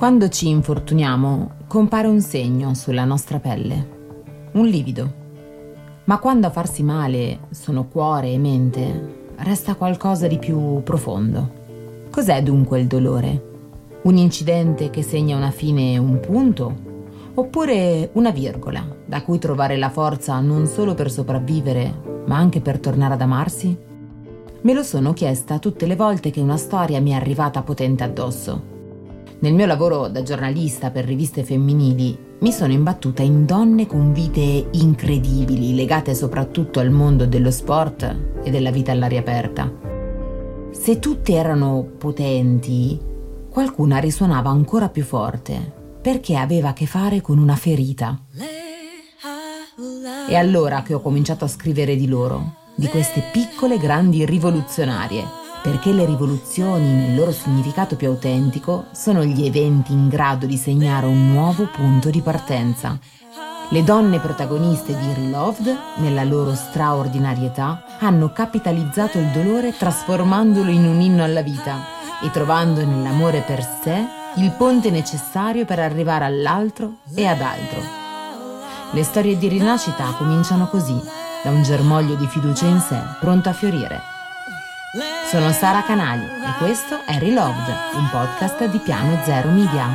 Quando ci infortuniamo, compare un segno sulla nostra pelle, un livido. Ma quando a farsi male sono cuore e mente, resta qualcosa di più profondo. Cos'è dunque il dolore? Un incidente che segna una fine e un punto? Oppure una virgola da cui trovare la forza non solo per sopravvivere, ma anche per tornare ad amarsi? Me lo sono chiesta tutte le volte che una storia mi è arrivata potente addosso nel mio lavoro da giornalista per riviste femminili mi sono imbattuta in donne con vite incredibili, legate soprattutto al mondo dello sport e della vita all'aria aperta. Se tutte erano potenti, qualcuna risuonava ancora più forte, perché aveva a che fare con una ferita. È allora che ho cominciato a scrivere di loro, di queste piccole grandi rivoluzionarie perché le rivoluzioni, nel loro significato più autentico, sono gli eventi in grado di segnare un nuovo punto di partenza. Le donne protagoniste di Reloved, nella loro straordinarietà, hanno capitalizzato il dolore trasformandolo in un inno alla vita e trovando nell'amore per sé il ponte necessario per arrivare all'altro e ad altro. Le storie di rinascita cominciano così, da un germoglio di fiducia in sé pronto a fiorire. Sono Sara Canali e questo è Reloved, un podcast di Piano Zero Media.